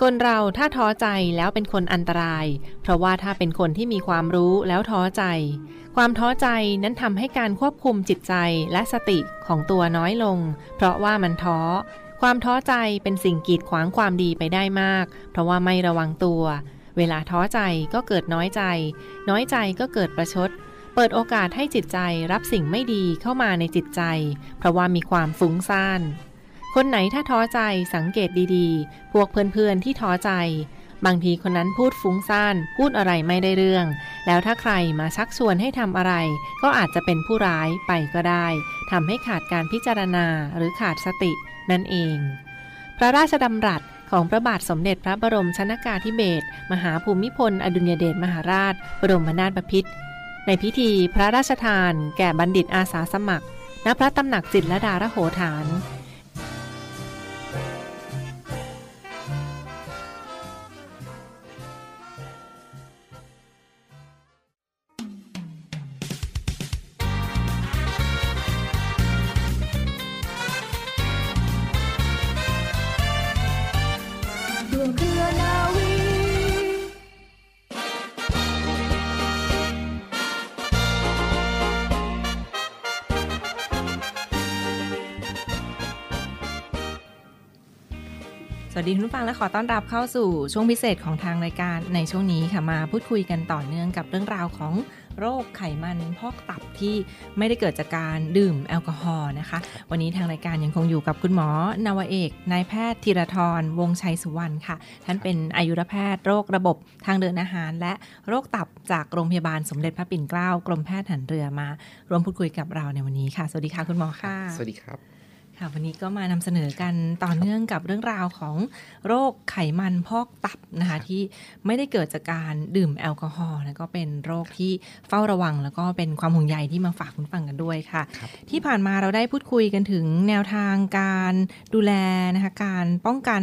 คนเราถ้าท้อใจแล้วเป็นคนอันตราย เพราะว่าถ้าเป็นคนที่มีความรู้แล้วท้อใจ ความท้อใจนั้นทำให้การควบคุมจิตใจและสติของตัวน้อยลง เพราะว่ามันท้อ ความท้อใจเป็นสิ่งกีดขวางความดีไปได้มาก เพราะว่าไม่ระวังตัว เวลาท้อใจก็เกิดน้อยใจ น้อยใจก็เกิดประชด เปิดโอกาสให้จิตใจรับสิ่งไม่ดีเข้ามาในจิตใจ เพราะว่ามีความฟุ้งซ่าน คนไหนถ้าท้อใจสังเกตดีๆ พวกเพื่อนๆที่ท้อใจ บางทีคนนั้นพูดฟุ้งซ่าน พูดอะไรไม่ได้เรื่อง แล้วถ้าใครมาชักชวนให้ทำอะไร ก็อาจจะเป็นผู้ร้ายไปก็ได้ทำให้ขาดการพิจารณาหรือขาดสตินั่นเอง พระราชดำรัสของพระบาทสมเด็จพระบรมชนากาธิเบศรมหาภูมิพล อดุลยเดชมหาราช บรมนาถบพิตรในพิธีพระราชทาน แก่บัณฑิตอาสาสมัคร ณ พระตำหนักจิตรลดารโหฐาน ดีคุณผู้ฟังและขอต้อนรับเข้าสู่ช่วงพิเศษของทางรายการในช่วงนี้ค่ะมาพูดคุยกันต่อเนื่องกับเรื่องราวของโรคไขมันพอกตับที่ไม่ได้เกิดจากการดื่มแอลกอฮอล์นะคะ วันนี้ทางรายการยังคงอยู่กับคุณหมอนาวเอกนายแพทย์ธีรทรวงศ์ชัยสุวรรณค่ะ ท่านเป็นอายุรแพทย์โรคระบบทางเดินอาหาร และโรคตับจากโรงพยาบาลสมเด็จพระปิ่นเกล้ากรมแพทย์หันเรือมา ร่วมพูดคุยกับเราในวันนี้ค่ะ สวัสดีค่ะคุณหมอค่ะ สวัสดีครับ ค่ะวันนี้ก็มานำเสนอกันต่อเนื่องกับเรื่องราวของโรคไขมันพอกตับนะคะที่ไม่ได้เกิดจากการดื่มแอลกอฮอล์แล้วก็เป็นโรคที่เฝ้าระวัง แล้วก็เป็นความห่วงใยที่มาฝากคุณฟังกันด้วยค่ะครับที่ผ่านมาเราได้พูดคุยกันถึงแนวทางการดูแลนะคะการป้องกัน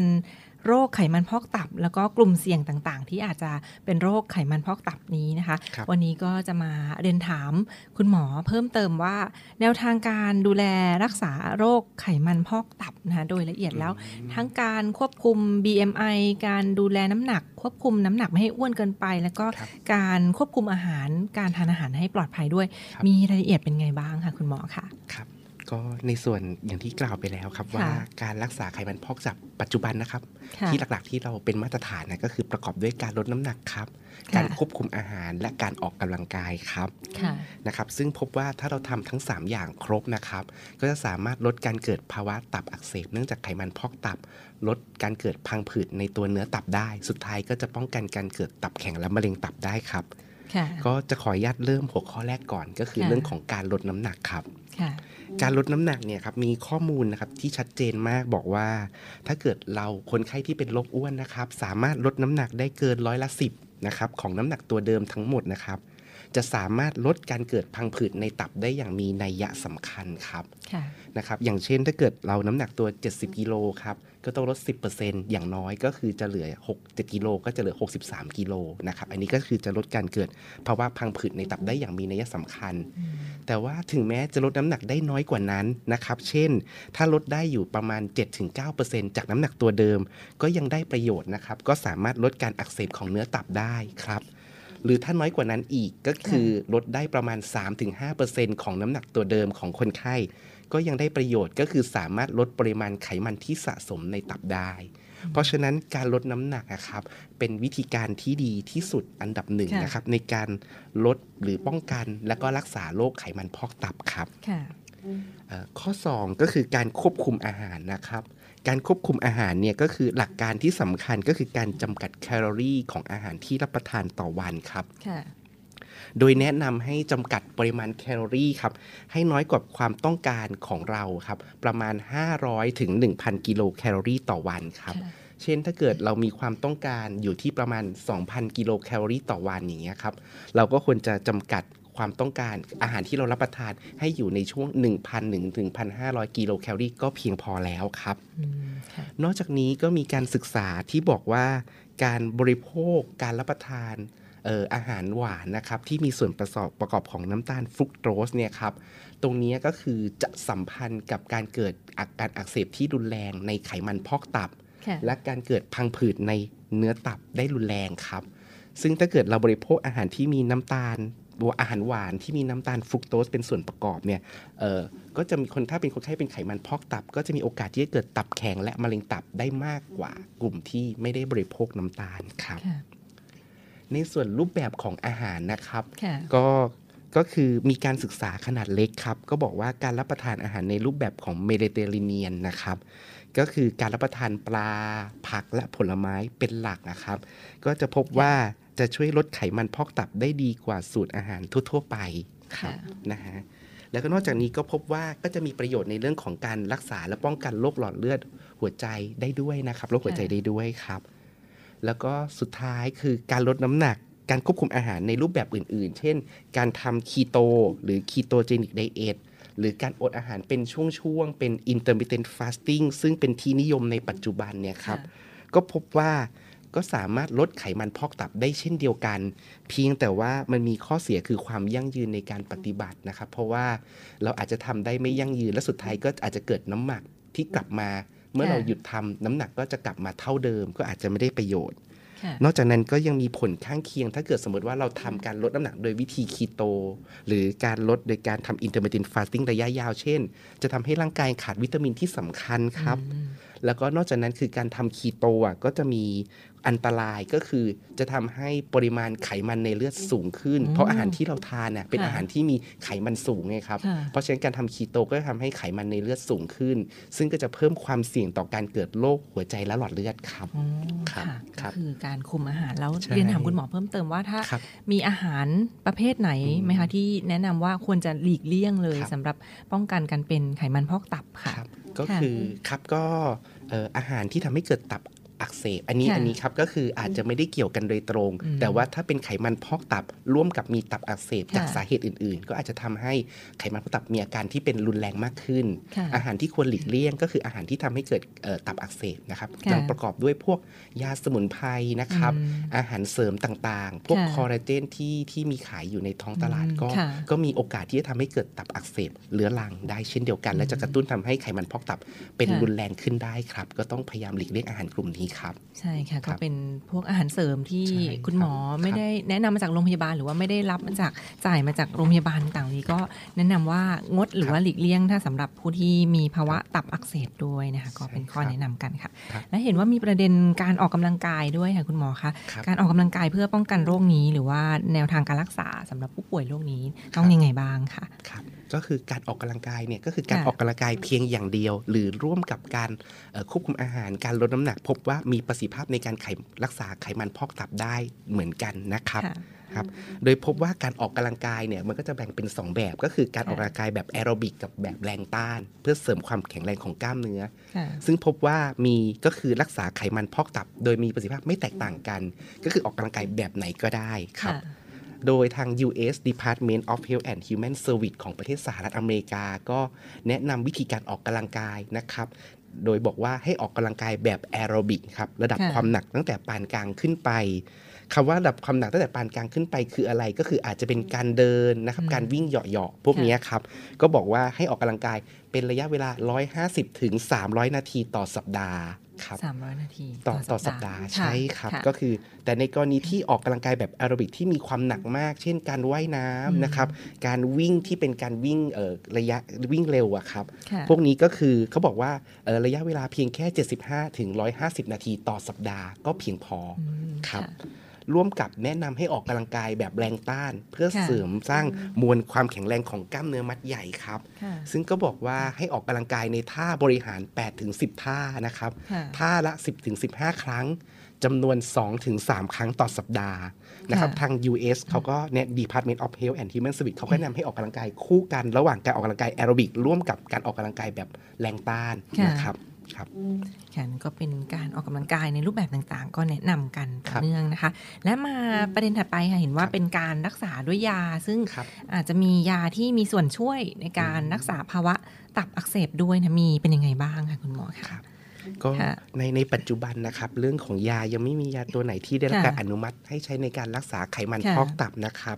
โรคไขมันพอกตับ แล้วก็กลุ่มเสี่ยงต่างๆ ที่อาจจะเป็นโรคไขมันพอกตับนี้นะคะครับวันนี้ก็จะมาเรียนถามคุณหมอเพิ่มเติมว่า แนวทางการดูแลรักษาโรคไขมันพอกตับนะคะโดยละเอียดแล้วทั้งการควบคุม BMI การดูแลน้ำหนัก ควบคุมน้ำหนักไม่ให้อ้วนเกินไป แล้วก็ครับการควบคุมอาหารการทานอาหารให้ปลอดภัยด้วยครับมีรายละเอียดเป็นไงบ้างคะคุณหมอคะครับ ก็ในส่วนอย่างที่กล่าวไปแล้วครับ ว่าค่ะการรักษาไขมันพอกตับปัจจุบันนะครับค่ะที่หลักๆที่เราเป็นมาตรฐานนะก็คือประกอบด้วยการลดน้ำหนักครับค่ะการควบคุมอาหารและการออกกำลังกายครับค่ะนะครับ ซึ่งพบว่าถ้าเราทำทั้ง 3 อย่างครบนะครับ ก็จะสามารถลดการเกิดภาวะตับอักเสบเนื่องจากไขมันพอกตับ ลดการเกิดพังผืดในตัวเนื้อตับได้ สุดท้ายก็จะป้องกันการเกิดตับแข็งและมะเร็งตับได้ครับค่ะก็จะขออนุญาตเริ่มหัวข้อแรกก่อนก็คือค่ะเรื่องของการลดน้ำหนักครับค่ะ การลดน้ำหนักเนี่ยครับมีข้อมูลนะครับที่ชัดเจนมากบอกว่า ถ้าเกิดเราคนไข้ที่เป็นโรคอ้วนนะครับ สามารถลดน้ำหนักได้เกินร้อยละสิบนะครับของน้ำหนักตัวเดิมทั้งหมดนะครับ จะสามารถลดการเกิดพังผืดในตับได้อย่างมีนัยยะสำคัญครับค่ะนะครับ อย่างเช่นถ้าเกิดเราน้ำหนักตัว 70 กิโลครับ ก็ต้องลด 10%อย่างน้อยก็คือจะเหลือ 6 7 กิโลก็จะเหลือ 63 กิโลนะครับ อันนี้ก็คือจะลดการเกิดภาวะพังผืดในตับได้อย่างมีนัยสำคัญ แต่ว่าถึงแม้จะลดน้ำหนักได้น้อยกว่านั้นนะครับ เช่น ถ้าลดได้อยู่ประมาณ 7-9%จากน้ำหนักตัวเดิม ก็ยังได้ประโยชน์นะครับ ก็สามารถลดการอักเสบของเนื้อตับได้ครับ หรือถ้าน้อยกว่านั้นอีกก็คือลดได้ประมาณ 3-5%ของน้ำหนักตัวเดิมของคนไข้ ก็ยังได้ประโยชน์ก็คือสามารถลดปริมาณไขมันที่สะสมในตับได้ เพราะฉะนั้นการลดน้ำหนักอะครับเป็นวิธีการที่ดีที่สุดอันดับหนึ่งค่ะนะครับในการลดหรือป้องกันและก็รักษาโรคไขมันพอกตับครับค่ะเอ่อ ข้อ 2 ก็คือการควบคุมอาหารนะครับ การควบคุมอาหารเนี่ยก็คือหลักการที่สำคัญก็คือการจำกัดแคลอรี่ของอาหารที่รับประทานต่อวันครับค่ะโดยแนะนำให้จำกัดปริมาณแคลอรี่ครับ ให้น้อยกว่าความต้องการของเราครับ ประมาณ 500ถึง1,000 กิโลแคลอรี่ต่อวันครับค่ะเช่นถ้าเกิดเรามีความต้องการอยู่ที่ประมาณ 2,000 กิโลแคลอรี่ต่อวันอย่างเงี้ยครับ เราก็ควรจะจำกัด ความต้องการอาหารที่เรารับประทานให้อยู่ในช่วง 1,000ถึง1,500 กิโลแคลอรี่ก็เพียงพอแล้วครับอืมค่ะนอกจากนี้ก็มีการศึกษาที่บอกว่าการบริโภคการรับประทานเอ่ออาหารหวานนะครับ ที่มีส่วนประกอบประกอบของน้ำตาลฟรุกโตสเนี่ยครับ ตรงนี้ก็คือจะสัมพันธ์กับการเกิดอาการอักเสบที่รุนแรงในไขมันพอกตับค่ะและการเกิดพังผืดในเนื้อตับได้รุนแรงครับซึ่งถ้าเกิดเราบริโภคอาหารที่มีน้ำตาลหรื อว่าอาหารหวานที่มีน้ำตาลฟรุกโตสเป็นส่วนประกอบเนี่ยเออก็จะมีคนถ้าเป็นคนไข้เป็นไขมันพอกตับ ก็จะมีโอกาสที่จะเกิดตับแข็งและมะเร็งตับได้มากกว่ากลุ่มที่ไม่ได้บริโภคน้ำตาลครับค่ะในส่วนรูปแบบของอาหารนะครับค่ะก็ก็คือมีการศึกษาขนาดเล็กครับ ก็บอกว่าการรับประทานอาหารในรูปแบบของเมดิเตอร์เรเนียนนะครับ ก็คือการรับประทานปลาผักและผลไม้เป็นหลักนะครับ ก็จะพบว่า จะช่วยลดไขมันพอกตับได้ดีกว่าสูตรอาหารทั่วๆไปครับค่ะนะฮะแล้วก็นอกจากนี้ก็พบว่าก็จะมีประโยชน์ในเรื่องของการรักษาและป้องกันโรคหลอดเลือดหัวใจได้ด้วยนะครับโรคหัวใจได้ด้วยครับ แล้วก็สุดท้ายคือการลดน้ำหนักการควบคุมอาหารในรูปแบบอื่น ๆ เช่น การทำคีโตหรือคีโตเจนิกไดเอทหรือการอดอาหารเป็นช่วง ๆ เป็น intermittent fasting ซึ่งเป็นที่นิยมในปัจจุบันเนี่ยครับ ก็พบว่า ก็สามารถลดไขมันพอกตับได้เช่นเดียวกัน เพียงแต่ว่ามันมีข้อเสียคือความยั่งยืนในการปฏิบัตินะครับ เพราะว่าเราอาจจะทำได้ไม่ยั่งยืนและสุดท้ายก็อาจจะเกิดน้ำหมักที่กลับมา เมื่อค่ะเราหยุดทำน้ำหนักก็จะกลับมาเท่าเดิม ก็อาจจะไม่ได้ประโยชน์ค่ะนอกจากนั้นก็ยังมีผลข้างเคียง ถ้าเกิดสมมติว่าเราทำการลดน้ำหนักโดยวิธีคีโต หรือการลดโดยการทำ intermittent fasting ระยะยาว เช่น จะทำให้ร่างกายขาดวิตามินที่สำคัญครับอืม แล้วก็นอกจากนั้นคือการทำคีโตอะก็จะมีอันตรายก็คือจะทำให้ปริมาณไขมันในเลือดสูงขึ้นอืมเพราะอาหารที่เราทานเนี่ยเป็นค่ะอาหารที่มีไขมันสูงไงครับค่ะเพราะฉะนั้นการทำคีโตก็จะทำให้ไขมันในเลือดสูงขึ้น ซึ่งก็จะเพิ่มความเสี่ยงต่อการเกิดโรคหัวใจและหลอดเลือดครับอ๋อครับค่ะครัก็บคือการคุมอาหารแล้วใช่เรียนถามคุณหมอเพิ่มเติมว่าถ้าครับมีอาหารประเภทไหนอืมไหมคะที่แนะนำว่าควรจะหลีกเลี่ยงเลยครับสำหรับป้องกันการเป็นไขมันพอกตับค่ะครับ ก็ค่ะคือครับก็เอ่ออาหารที่ทำให้เกิดตับ อักเสบอันนี้ค่ะอันนี้ครับก็คืออาจจะไม่ได้เกี่ยวกันโดยตรงอืมแต่ว่าถ้าเป็นไขมันพอกตับร่วมกับมีตับอักเสบค่ะจากสาเหตุอื่น ๆ ก็อาจจะทำให้ไขมันพอกตับมีอาการที่เป็นรุนแรงมากขึ้นค่ะอาหารที่ควรหลีกเลี่ยง ก็คืออาหารที่ทำให้เกิดเอ่อตับอักเสบนะครับค่ะยังประกอบด้วยพวกยาสมุนไพรนะครับอืมอาหารเสริมต่างๆ พวกค่ะคอลลาเจนที่ที่มีขายอยู่ในท้องตลาดอืมก็ค่ะก็มีโอกาสที่จะทำให้เกิดตับอักเสบเรื้อรังได้เช่นเดียวกัน และจะกระตุ้นทำให้ไขมันพอกตับเป็นค่ะรุนแรงขึ้นได้ครับ ก็ต้องพยายามหลีกเลี่ยงอาหารกลุ่มนี้ครับ ใช่ค่ะครัก็บเป็นพวกอาหารเสริมที่ใช่คุณหมอครับไม่ได้แนะนำมาจากโรงพยาบาล หรือว่าไม่ได้รับมาจากจ่ายมาจากโรงพยาบาลต่างๆนี้ก็แนะนำว่างดหรือว่าหลีกเลี่ยงถ้าสำหรับผู้ที่มีภาวะตับอักเสบด้วยนะคะก็เป็นข้อใช่ครับแนะนำกันค่ะครับและเห็นว่ามีประเด็นการออกกำลังกายด้วยค่ะคุณหมอคะครับการออกกำลังกายเพื่อป้องกันโรคนี้ หรือว่าแนวทางการรักษาสำหรับผู้ป่วยโรคนี้ต้องยังไงบ้างคะครับ ก็คือการออกกำลังกายเนี่ยก็คือการค่ะออกกำลังกายเพียงอย่างเดียว หรือร่วมกับการเอ่อควบคุมอาหาร การลดน้ำหนัก พบว่ามีประสิทธิภาพในการไขรักษาไขมันพอกตับได้เหมือนกันนะครับค่ะครับโดยพบว่าการออกกำลังกายเนี่ยมันก็จะแบ่งเป็น 2 แบบ ก็คือการค่ะออกกำลังกายแบบแอโรบิกกับแบบแรงต้าน เพื่อเสริมความแข็งแรงของกล้ามเนื้อค่ะซึ่งพบว่ามีก็คือรักษาไขมันพอกตับ โดยมีประสิทธิภาพไม่แตกต่างกัน ก็คือออกกำลังกายแบบไหนก็ได้ครับค่ะ โดยทาง US Department of Health and Human Service ของประเทศสหรัฐอเมริกา ก็แนะนำวิธีการออกกำลังกายนะครับ โดยบอกว่าให้ออกกำลังกายแบบแอโรบิกครับ ระดับค่ะความหนักตั้งแต่ปานกลางขึ้นไปคำว่าระดับความหนักตั้งแต่ปานกลางขึ้นไปคืออะไรก็คืออาจจะเป็นการเดินนะครับ การวิ่งเหาะๆพวกเนี้ยครับ ก็บอกว่าให้ออกกำลังกายเป็นระยะเวลา 150ถึง300 นาทีต่อสัปดาห์ ครับสามร้อยนาทีต่อต่อสัปดาห์ค่ะใช่ครับค่ะก็คือ แต่ในกรณีที่ออกกำลังกายแบบแอโรบิกที่มีความหนักมาก เช่น การว่ายน้อืมำนะครับ การวิ่งที่เป็นการวิ่งเอ่อระยะวิ่งเร็วอะครับค่ะพวกนี้ก็คือเขาบอกว่าเอ่อระยะเวลาเพียงแค่ 75ถึง150 นาทีต่อสัปดาห์ก็เพียงพอออืมครับะ ร่วมกับแนะนำให้ออกกำลังกายแบบแรงต้าน เพื่อค่ะเสริมสร้างมวลความแข็งแรงของกล้ามเนื้อมัดใหญ่ครับค่ะซึ่งก็บอกว่าให้ออกกำลังกายในท่าบริหาร 8-10 ท่านะครับค่ะท่าละ 10-15 ครั้งจำนวน 2-3 ครั้งต่อสัปดาห์นะครับค่ะทาง US เขาก็เนี่ย Department of Health and Human Services เขาก็แนะนำให้ออกกำลังกายคู่กัน ระหว่างการออกกำลังกายแอโรบิกร่วมกับการออกกำลังกายแบบแรงต้านค่ะนะครับ ครับค่ะนั่นก็เป็นการออกกำลังกายในรูปแบบต่างๆ ก็แนะนำกันต่ครัอบเนื่องนะคะ และมาประเด็นถัดไปค่ะเห็นว่าครับเป็นการรักษาด้วยยา ซึ่งครับอาจจะมียาที่มีส่วนช่วยในการรักษาภาวะตับอักเสบด้วยนะมีเป็นยังไงบ้างคะคุณหมอคคะรับก็ค่ะในในปัจจุบันนะครับ เรื่องของยายังไม่มียาตัวไหนที่ได้รับค่ะการอนุมัติให้ใช้ในการรักษาไขมันค่ะพอกตับนะครับ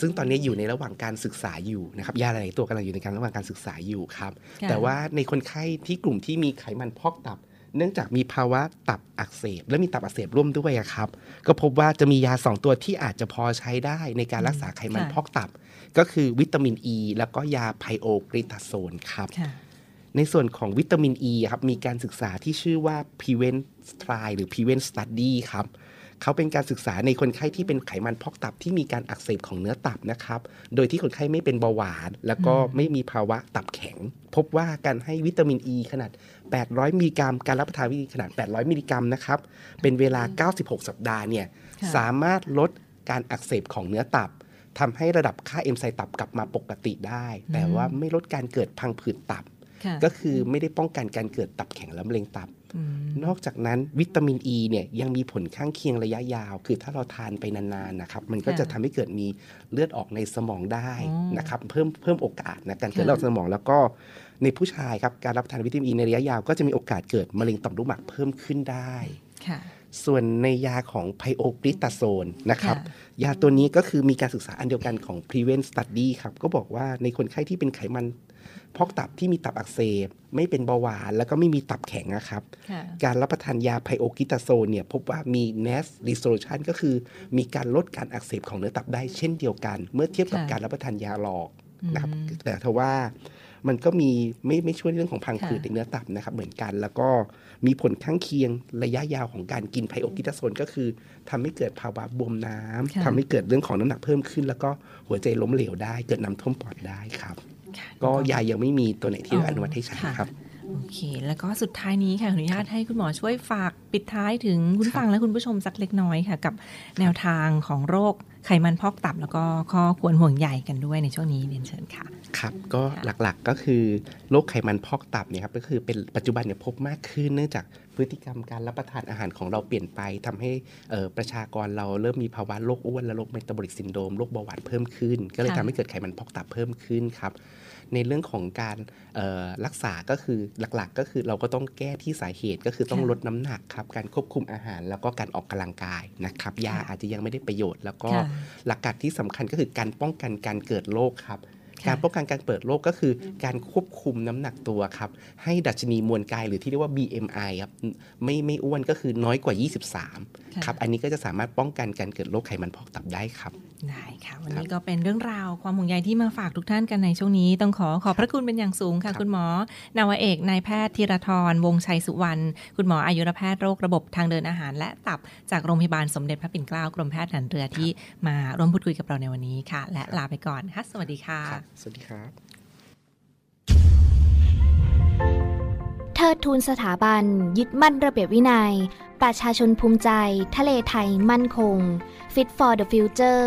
ซึ่งตอนนี้อยู่ในระหว่างการศึกษาอยู่นะครับยาหลายๆตัวกำลังอยู่ในการระหว่างการศึกษาอยู่ครับค่ะแต่ว่าในคนไข้ที่กลุ่มที่มีไขมันพอกตับ เนื่องจากมีภาวะตับอักเสบ และมีตับอักเสบร่วมด้วยอะครับ ก็พบว่าจะมียาสองตัวที่อาจจะพอใช้ได้ในการรักษาไขมันค่ะพอกตับ ก็คือวิตามินอ e, ีแล้วก็ยาไพโอกริตาโซนครับค่ะในส่วนของวิตามินอ e ีครับมีการศึกษาที่ชื่อว่า prevent trial หรือ prevent study ครับ เขาเป็นการศึกษาในคนไข้ที่เป็นไขมันพอกตับที่มีการอักเสบของเนื้อตับนะครับ โดยที่คนไข้ไม่เป็นเบาหวาน แล้วก็อืมไม่มีภาวะตับแข็ง พบว่าการให้วิตามินอ e ีขนาด 800 มิลลิกรัม การรับประทานวิตามินขนาด 800 มิลลิกรัมนะครับ เป็นเวลา 96 สัปดาห์เนี่ยค่ะสามารถลดการอักเสบของเนื้อตับทำให้ระดับค่าเอนไซม์ตับกลับมาปกติได้ แต่ว่าไม่ลดการเกิดพังผืดตับค่ะก็คือไม่ได้ป้องกันการเกิดตับแข็งและมะเร็งตับอืม นอกจากนั้นวิตามินอ e ีเนี่ยยังมีผลข้างเคียงระยะยาว คือถ้าเราทานไปนานๆนะครับ มันก็ค่ะจะทำให้เกิดมีเลือดออกในสมองได้อ๋อนะครับ เพิ่มเพิ่มโอกาสนะการเกิดค่ะเลือดออกในสมองแล้วก็ในผู้ชายครับการรับประทานวิตามินอ e ในระยะยาวก็จะมีโอกาสเกิดมะเร็งต่อมลูกหมากเพิ่มขึ้นได้ค่ะส่วนในยาของไพโอกริตาโซนนะครับค่ะยาตัวนี้ก็คือมีการศึกษาอันเดียวกันของ Prevent Study ครับก็บอกว่าในคนไข้ที่เป็นไขมัน พอกตับที่มีตับอักเสบ ไม่เป็นเบาหวาน แล้วก็ไม่มีตับแข็งนะครับค่ะการรับประทานยาไพโอกิตาโซนเนี่ยพบว่ามี NAS resolution ก็คือ มีการลดการอักเสบของเนื้อตับได้เช่นเดียวกัน เมื่อเทียบกับค่ะการรับประทานยาหลอกนะครับอืมแต่ทว่ามันก็มีไม่ไม่ช่วยเรื่องของพังผืดค่ะในเนื้อตับนะครับ เหมือนกัน แล้วก็มีผลข้างเคียงระยะยาวของการกินไพโอกิตาโซนก็คือทำให้เกิดภาวะบวมน้ำค่ะทำให้เกิดเรื่องของน้ำหนักเพิ่มขึ้น แล้วก็หัวใจล้มเหลวได้ เกิดน้ำท่วมปอดได้ครับค่ะ ก็ยายังไม่มีตัวไหนที่อ๋ออนุมัติให้ใช้ค่ะครับโอเค แล้วก็สุดท้ายนี้ค่ะขออนุญาตให้คุณหมอช่วยฝากปิดท้ายถึงคุณฟังและคุณผู้ชมสักเล็กน้อยค่ะ กับแนวทางของโรคไขมันพอกตับ แล้วก็ข้อควรห่วงใยกันด้วยในช่วงนี้เรียนเชิญค่ะ ครับ ก็ค่ะหลักๆก็คือโรคไขมันพอกตับเนี่ยครับก็คือเป็นปัจจุบันเนี่ยพบมากขึ้นเนื่องจาก พฤติกรรมการรับประทานอาหารของเราเปลี่ยนไปทำให้เอ่อประชากรเราเริ่มมีภาวะโรคอ้วนและโรค metabolic syndrome โรคเบาหวานเพิ่มขึ้น ก็เลยค่ะทำให้เกิดไขมันพอกตับเพิ่มขึ้นครับในเรื่องของการเอ่อรักษาก็คือหลักๆ ก็คือเราก็ต้องแก้ที่สาเหตุก็คือต้องค่ะลดน้ำหนักครับการควบคุมอาหาร แล้วก็การออกกำลังกายนะครับยาค่ะอาจจะยังไม่ได้ประโยชน์ แล้วก็ค่ะหลักการที่สำคัญก็คือการป้องกันการเกิดโรคครับค่ะ การป้องกันการเปิดโรคก็คือการควบคุมน้ำหนักตัวครับ ให้ดัชนีมวลกายหรือที่เรียกว่า BMI ครับไม่ไม่อ้วนก็คือน้อยกว่า 23 ครับ อันนี้ก็จะสามารถป้องกันการเกิดโรคไขมันพอกตับได้ครับ ได้ค่ะ วันครับนี้ก็เป็นเรื่องราวความห่วงใยที่มาฝากทุกท่านกันในช่วงนี้ ต้องขอขอบพระคุณเป็นอย่างสูงค่ะครับคุณหมอนาวาเอกนายแพทย์ธีรทรวงศ์ชัยสุวรรณคุณหมออายุรแพทย์โรคระบบทางเดินอาหาร และตับจากโรงพยาบาลสมเด็จพระปิ่นเกล้ากรมแพทย์ทหารเรือที่มาร่วมพูดคุยกับเราในวันนี้ค่ะ และลาไปก่อนค่ะสวัสดีค่ะครับสวัสดีครับ เทิดทูนสถาบัน ยึดมั่นระเบียบวินัย ประชาชนภูมิใจ ทะเลไทยมั่นคง Fit for the Future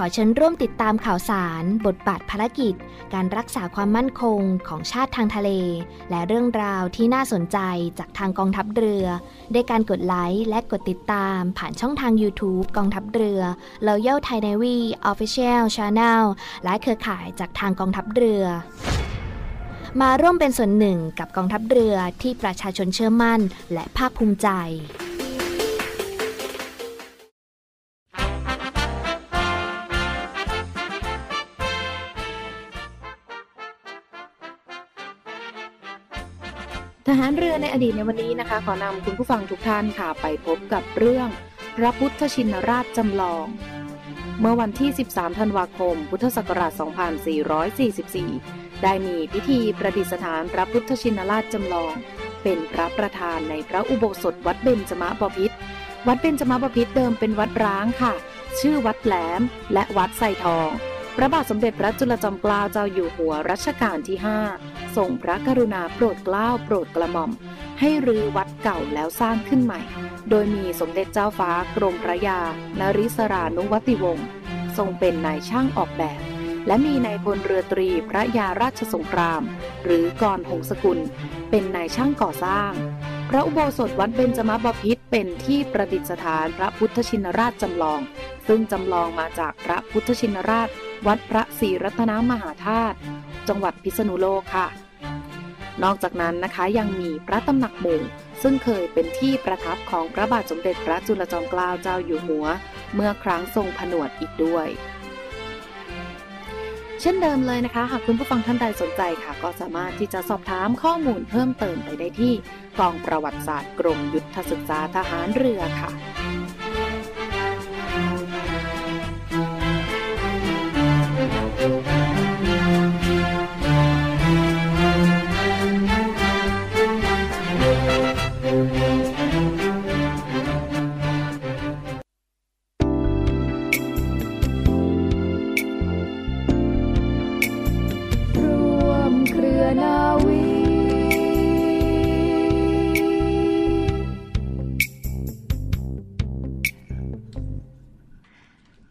ขอเชิญร่วมติดตามข่าวสาร บทบาทภารกิจ การรักษาความมั่นคงของชาติทางทะเล และเรื่องราวที่น่าสนใจจากทางกองทัพเรือด้วยการกดไลค์และกดติดตามผ่านช่องทาง YouTube กองทัพเรือ Royal Thai Navy Official Channel และเครือข่ายจากทางกองทัพเรือมาร่วมเป็นส่วนหนึ่งกับกองทัพเรือที่ประชาชนเชื่อมั่นและภาคภูมิใจ ทหารเรือในอดีตในวันนี้นะคะ ขอนำคุณผู้ฟังทุกท่านค่ะ ไปพบกับเรื่องพระพุทธชินราชจำลอง เมื่อวันที่ 13 ธันวาคม พุทธศักราช 2444 ได้มีพิธีประดิษฐานพระพุทธชินราชจำลอง เป็นพระประธานในพระอุโบสถวัดเบญจมบพิตรวัดเบญจมบพิตรเดิมเป็นวัดร้างค่ะ ชื่อวัดแหลม และวัดไซทอง พระบาทสมเด็จพระจุลจอมเกล้าเจ้าอยู่หัวรัชกาลที่ 5 ทรงพระกรุณาโปรดเกล้าโปรดกระหม่อม ให้รื้อวัดเก่าแล้วสร้างขึ้นใหม่ โดยมีสมเด็จเจ้าฟ้ากรมพระยา นริศรานุวัติวงศ์ทรงเป็นนายช่างออกแบบ และมีนายพลเรือตรีพระยาราชสงคราม หรือกรหงสกุล เป็นนายช่างก่อสร้าง พระอุโบสถวัดเบญจมบพิตรเป็นที่ประดิษฐานพระพุทธชินราชจำลอง ซึ่งจำลองมาจากพระพุทธชินราช วัดพระศรีรัตนมหาธาตุจังหวัดพิษณุโลกค่ะ นอกจากนั้นนะคะยังมีพระตำหนักหมู่ซึ่งเคยเป็นที่ประทับของพระบาทสมเด็จพระจุลจอมเกล้าเจ้าอยู่หัว เมื่อครั้งทรงผนวดอีกด้วย เช่นเดิมเลยนะคะ หากคุณผู้ฟังท่านใดสนใจค่ะ ก็สามารถที่จะสอบถามข้อมูลเพิ่มเติมไปได้ที่กองประวัติศาสตร์กรมยุทธศึกษาทหารเรือค่ะ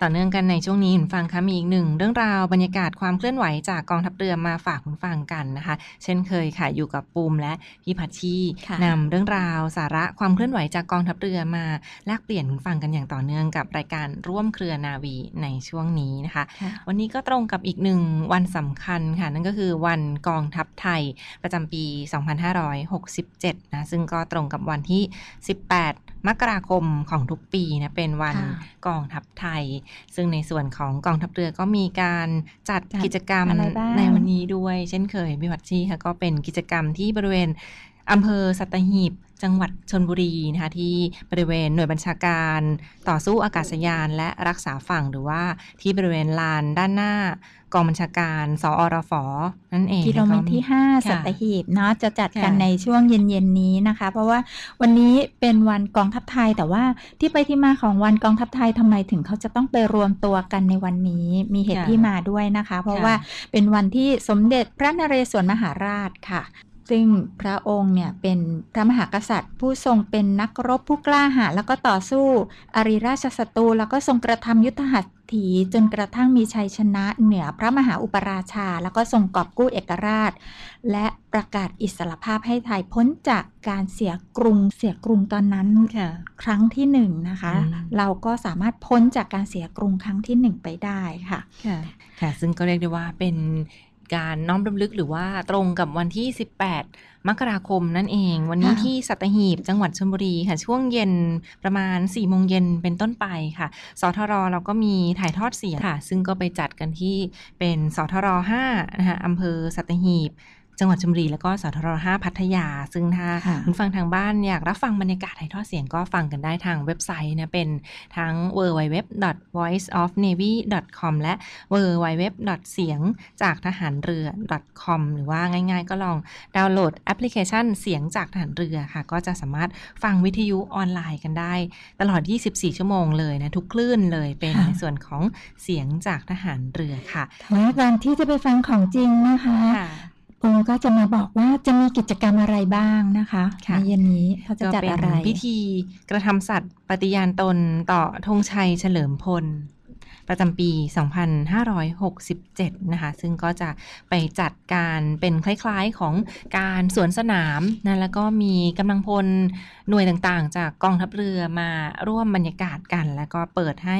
ต่อเนื่องกันในช่วงนี้คุณฟังคะมีอีกหนึ่งเรื่องราวบรรยากาศความเคลื่อนไหวจากกองทัพเรือมาฝากคุณฟังกันนะคะ เช่นเคยค่ะอยู่กับปูมและพี่พัชชีค่ะนำเรื่องราวสาระความเคลื่อนไหวจากกองทัพเรือมาแลกเปลี่ยนคุณฟังกันอย่างต่อเนื่องกับรายการร่วมเครือนาวีในช่วงนี้นะคะค่ะวันนี้ก็ตรงกับอีกหนึ่งวันสำคัญค่ะ นั่นก็คือวันกองทัพไทยประจำปี 2567 นะซึ่งก็ตรงกับวันที่ 18 มกราคมของทุกปีนะเป็นวันค่ะกองทัพไทย ซึ่งในส่วนของกองทัพเรือก็มีการจัดจัดกิจกรรมอะไรบ้างในวันนี้ด้วย เช่นเคยพี่วัดชีค่ะก็เป็นกิจกรรมที่บริเวณอำเภอสัตหีบ จังหวัดชนบุรีนะคะที่บริเวณหน่วยบัญชาการต่อสู้อากาศยานและรักษาฝั่งหรือว่าที่บริเวณลานด้านหน้ากองบัญชาการ สอรฟนั่นเองกิโลเมตรที่ค่ะ5สัตหีบเนาะจะจัดกันค่ะในช่วงเย็นๆนี้นะคะ เพราะว่าวันนี้เป็นวันกองทัพไทย แต่ว่าที่ไปที่มาของวันกองทัพไทยทำไมถึงเขาจะต้องไปรวมตัวกันในวันนี้มีเหตุค่ะที่มาด้วยนะคะ เพราะค่ะว่าเป็นวันที่สมเด็จพระนเรศวรมหาราชค่ะ ซึ่งพระองค์เนี่ยเป็นพระมหากษัตริย์ ผู้ทรงเป็นนักรบผู้กล้าหาญแล้วก็ต่อสู้อริราชศัตรูแล้วก็ทรงกระทำยุทธหัตถีจนกระทั่งมีชัยชนะเหนือพระมหาอุปราชา แล้วก็ทรงกอบกู้เอกราช และประกาศอิสรภาพให้ไทยพ้นจากการเสียกรุงเสียกรุงตอนนั้นค่ะครั้งที่หนึ่งนะคะอืมเราก็สามารถพ้นจากการเสียกรุงครั้งที่หนึ่งไปได้ค่ะค่ะค่ะซึ่งก็เรียกได้ว่าเป็น การน้อมรำลึกหรือว่าตรงกับวันที่ 18 มกราคมนั่นเอง วันนี้ค่ะที่สัตหีบจังหวัดชลบุรีค่ะ ช่วงเย็นประมาณ4โมงเย็นเป็นต้นไปค่ะสทรเราก็มีถ่ายทอดเสียงค่ะ ซึ่งก็ไปจัดกันที่เป็นสทร5นะคะอำเภอสัตหีบ จังหวัดชลบุรีแล้วก็สทร5พัทยา ซึ่งถ้าค่ะคุณฟังทางบ้านอยากรับฟังบรรยากาศถ่ายทอดเสียงก็ฟังกันได้ทางเว็บไซต์นะเป็นทั้ง www.voiceofnavy.com และ www. เสียงจากทหารเรือ .com หรือว่าง่ายๆ ก็ลองดาวน์โหลดแอปพลิเคชันเสียงจากทหารเรือค่ะ ก็จะสามารถฟังวิทยุออนไลน์กันได้ ตลอด 24 ชั่วโมงเลยนะ ทุกคลื่นเลยเป็นค่ะในส่วนของเสียงจากทหารเรือค่ะแต่ว่าการที่จะไปฟังของจริงนะคะองค์ ก็จะมาบอกว่าจะมีกิจกรรมอะไรบ้างนะคะค่ะในเย็นนี้เขาจะจัดอะไรก็เป็นพิธีกระทำสัตว์ปฏิญาณตนต่อธงชัยเฉลิมพล ประจำปี 2567 นะคะ ซึ่งก็จะไปจัดการเป็นคล้ายๆของการสวนสนามนะแล้วก็มีกำลังพลหน่วยต่างๆ จากกองทัพเรือมาร่วมบรรยากาศกัน แล้วก็เปิดให้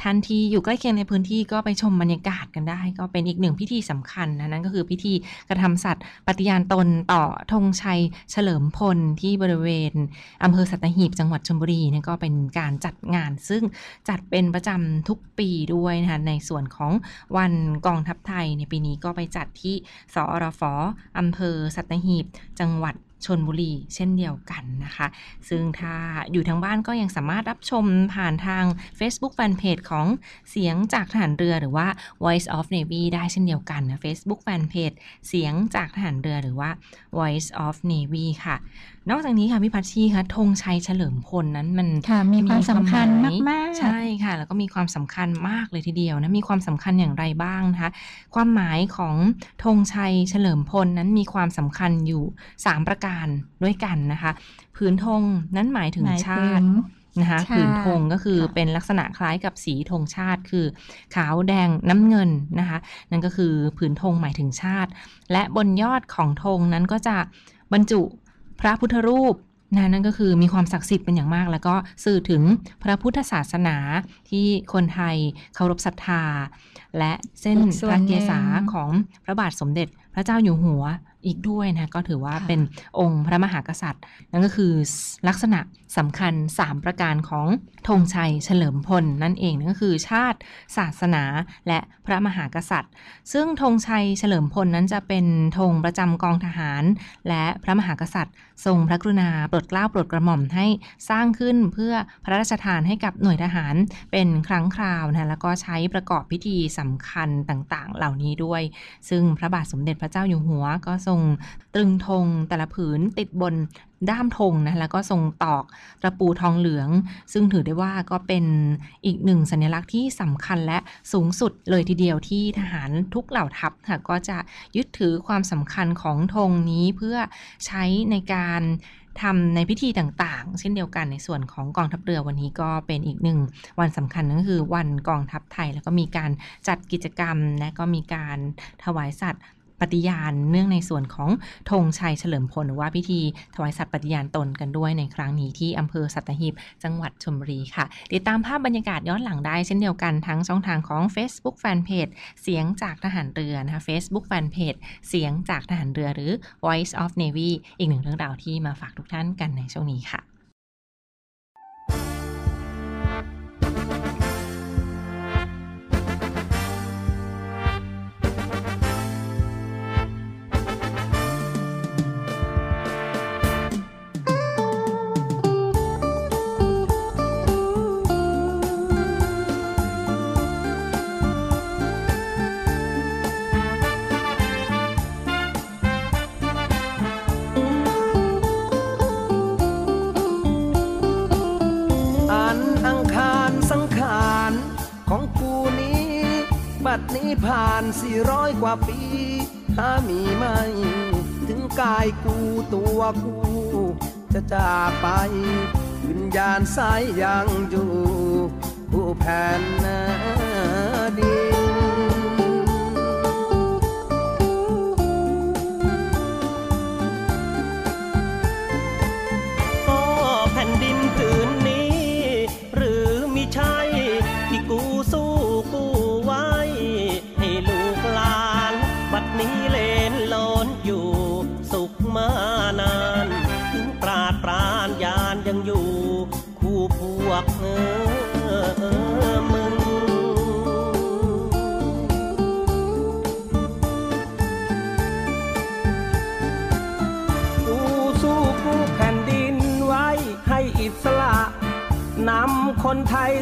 ท่านที่อยู่ใกล้เคียงในพื้นที่ก็ไปชมบรรยากาศกันได้ ก็เป็นอีกหนึ่งพิธีสำคัญนะนั่นก็คือพิธีกระทำสัตว์ปฏิญาณตนต่อธงชัยเฉลิมพลที่บริเวณอำเภอสัตหีบจังหวัดชลบุรีนี่ยก็เป็นการจัดงาน ซึ่งจัดเป็นประจำทุกปีด้วยนะคะในส่วนของวันกองทัพไทยในปีนี้ก็ไปจัดที่สอรฟอำเภอสัตหีบ จังหวัดชนบุรีเช่นเดียวกันนะคะ ซึ่งถ้าอยู่ทางบ้านก็ยังสามารถรับชมผ่านทาง Facebook Fanpage ของเสียงจากทหารเรือหรือว่า Voice of Navy ได้เช่นเดียวกันนะ Facebook Fanpage เสียงจากทหารเรือหรือว่า Voice of Navy ค่ะ นอกจากนี้ค่ะพี่พัชชีคะธงชัยเฉลิมพลนั้นมันค่ะมีความสำคัญหยมากๆ ใช่ค่ะ แล้วก็มีความสำคัญมากเลยทีเดียวนะมีความสำคัญอย่างไรบ้างนะคะความหมายของธงชัยเฉลิมพลนั้นมีความสำคัญอยู่ 3 ประการด้วยกันนะคะพื้นธงนั้นหมายถึงหมายชาถึติงนะคะใช่ผืนธงก็คือค่ะเป็นลักษณะคล้ายกับสีธงชาติ คือขาวแดงน้ำเงินนะคะนั่นก็คือผืนธงหมายถึงชาติ และบนยอดของธงนั้นก็จะบรรจุ พระพุทธรูปนะนั่นก็คือมีความศักดิ์สิทธิ์เป็นอย่างมาก แล้วก็สื่อถึงพระพุทธศาสนาที่คนไทยเคารพศรัทธา และเส้นอีกส่พวนระเกศาหนึ่งของพระบาทสมเด็จพระเจ้าอยู่หัว อีกด้วยนะก็ถือว่าค่ะเป็นองค์พระมหากษัตริย์ นั่นก็คือลักษณะสำคัญ 3 ประการของธงชัยเฉลิมพลนั่นเองนั่นก็คือชาติศาสนาและพระมหากษัตริย์ ซึ่งธงชัยเฉลิมพลนั้นจะเป็นธงประจำกองทหาร และพระมหากษัตริย์ ทรงพระกรุณาโปรดเกล้าโปรดกระหม่อมให้สร้างขึ้นเพื่อพระราชทานให้กับหน่วยทหารเป็นครั้งคราวนะแล้วก็ใช้ประกอบพิธีสำคัญต่างๆ เหล่านี้ด้วย ซึ่งพระบาทสมเด็จพระเจ้าอยู่หัวก็ทรงตรึงธงแต่ละผืนติดบนด้ามธงนะแล้วก็ทรงตอกตะปูทองเหลือง ซึ่งถือได้ว่าก็เป็นอีกหนึ่งสัญลักษณ์ที่สำคัญและสูงสุดเลยทีเดียวที่ทหารทุกเหล่าทัพค่ะก็จะยึดถือความสำคัญของธงนี้เพื่อใช้ในการทำในพิธีต่างๆ เช่นเดียวกันในส่วนของกองทัพเรือวันนี้ก็เป็นอีกหนึ่งวันสำคัญนั่นก็คือวันกองทัพไทย แล้วก็มีการจัดกิจกรรมและก็มีการถวายสัตว์ ปฏิญาณเนื่องในส่วนของธงชัยเฉลิมพลหรือว่าพิธีถวายสัตว์ปฏิญาณตนกันด้วยในครั้งนี้ที่อำเภอสัตหีบจังหวัดชลบุรีค่ะ ติดตามภาพบรรยากาศย้อนหลังได้เช่นเดียวกันทั้งช่องทางของ Facebook Fanpage เสียงจากทหารเรือนะคะ Facebook Fanpage เสียงจากทหารเรือหรือ Voice of Navy อีกหนึ่งเรื่องราวที่มาฝากทุกท่านกันในช่วงนี้ค่ะ นี้ผ่านสี่ร้อยกว่าปี หามีไหมถึงกายกูตัวกู จะจากไป วิญญาณสายยังอยู่ ผู้แผ่นดิน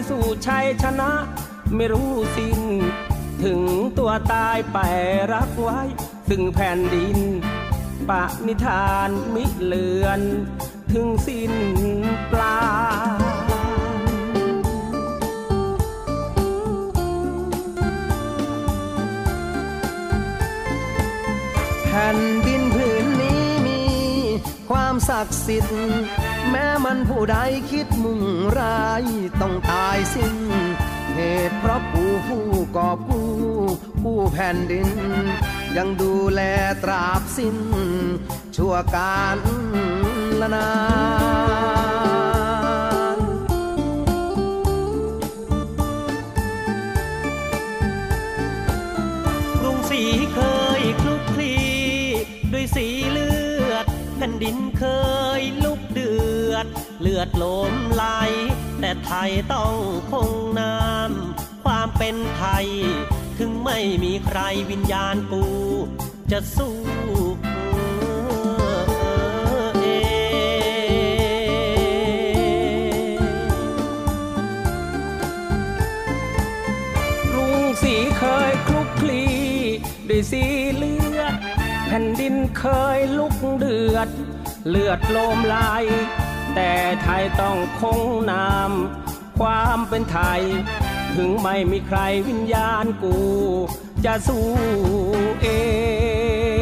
สู่ชัยชนะ ไม่รู้สิ้น ถึงตัวตายไปรักไว้ ซึ่งแผ่นดิน ปะนิทานมิเลือน ถึงสิ้นปลาแผ่นดิน ความศักดิ์สิทธิ์แม้มันผู้ใดคิดมุ่งร้ายต้องตายสิ้น เหตุเพราะผู้ผู้กอบกู้ผู้แผ่นดิน ยังดูแลตราบสิ้น ชั่วการละนานกรุงศรีเค ดินเคยลุกเดือด เลือดโลมไหล แต่ไทยต้องคงน้ำความเป็นไทย ถึงไม่มีใครวิญญาณกู จะสู้เองลุงสีเคยคลุกคลีด้วยสีเลือด แผ่นดินเคยลุกเดือด เลือดโลมไหลแต่ไทยต้องคงนามความเป็นไทย ถึงไม่มีใครวิญญาณกู จะสู้เอง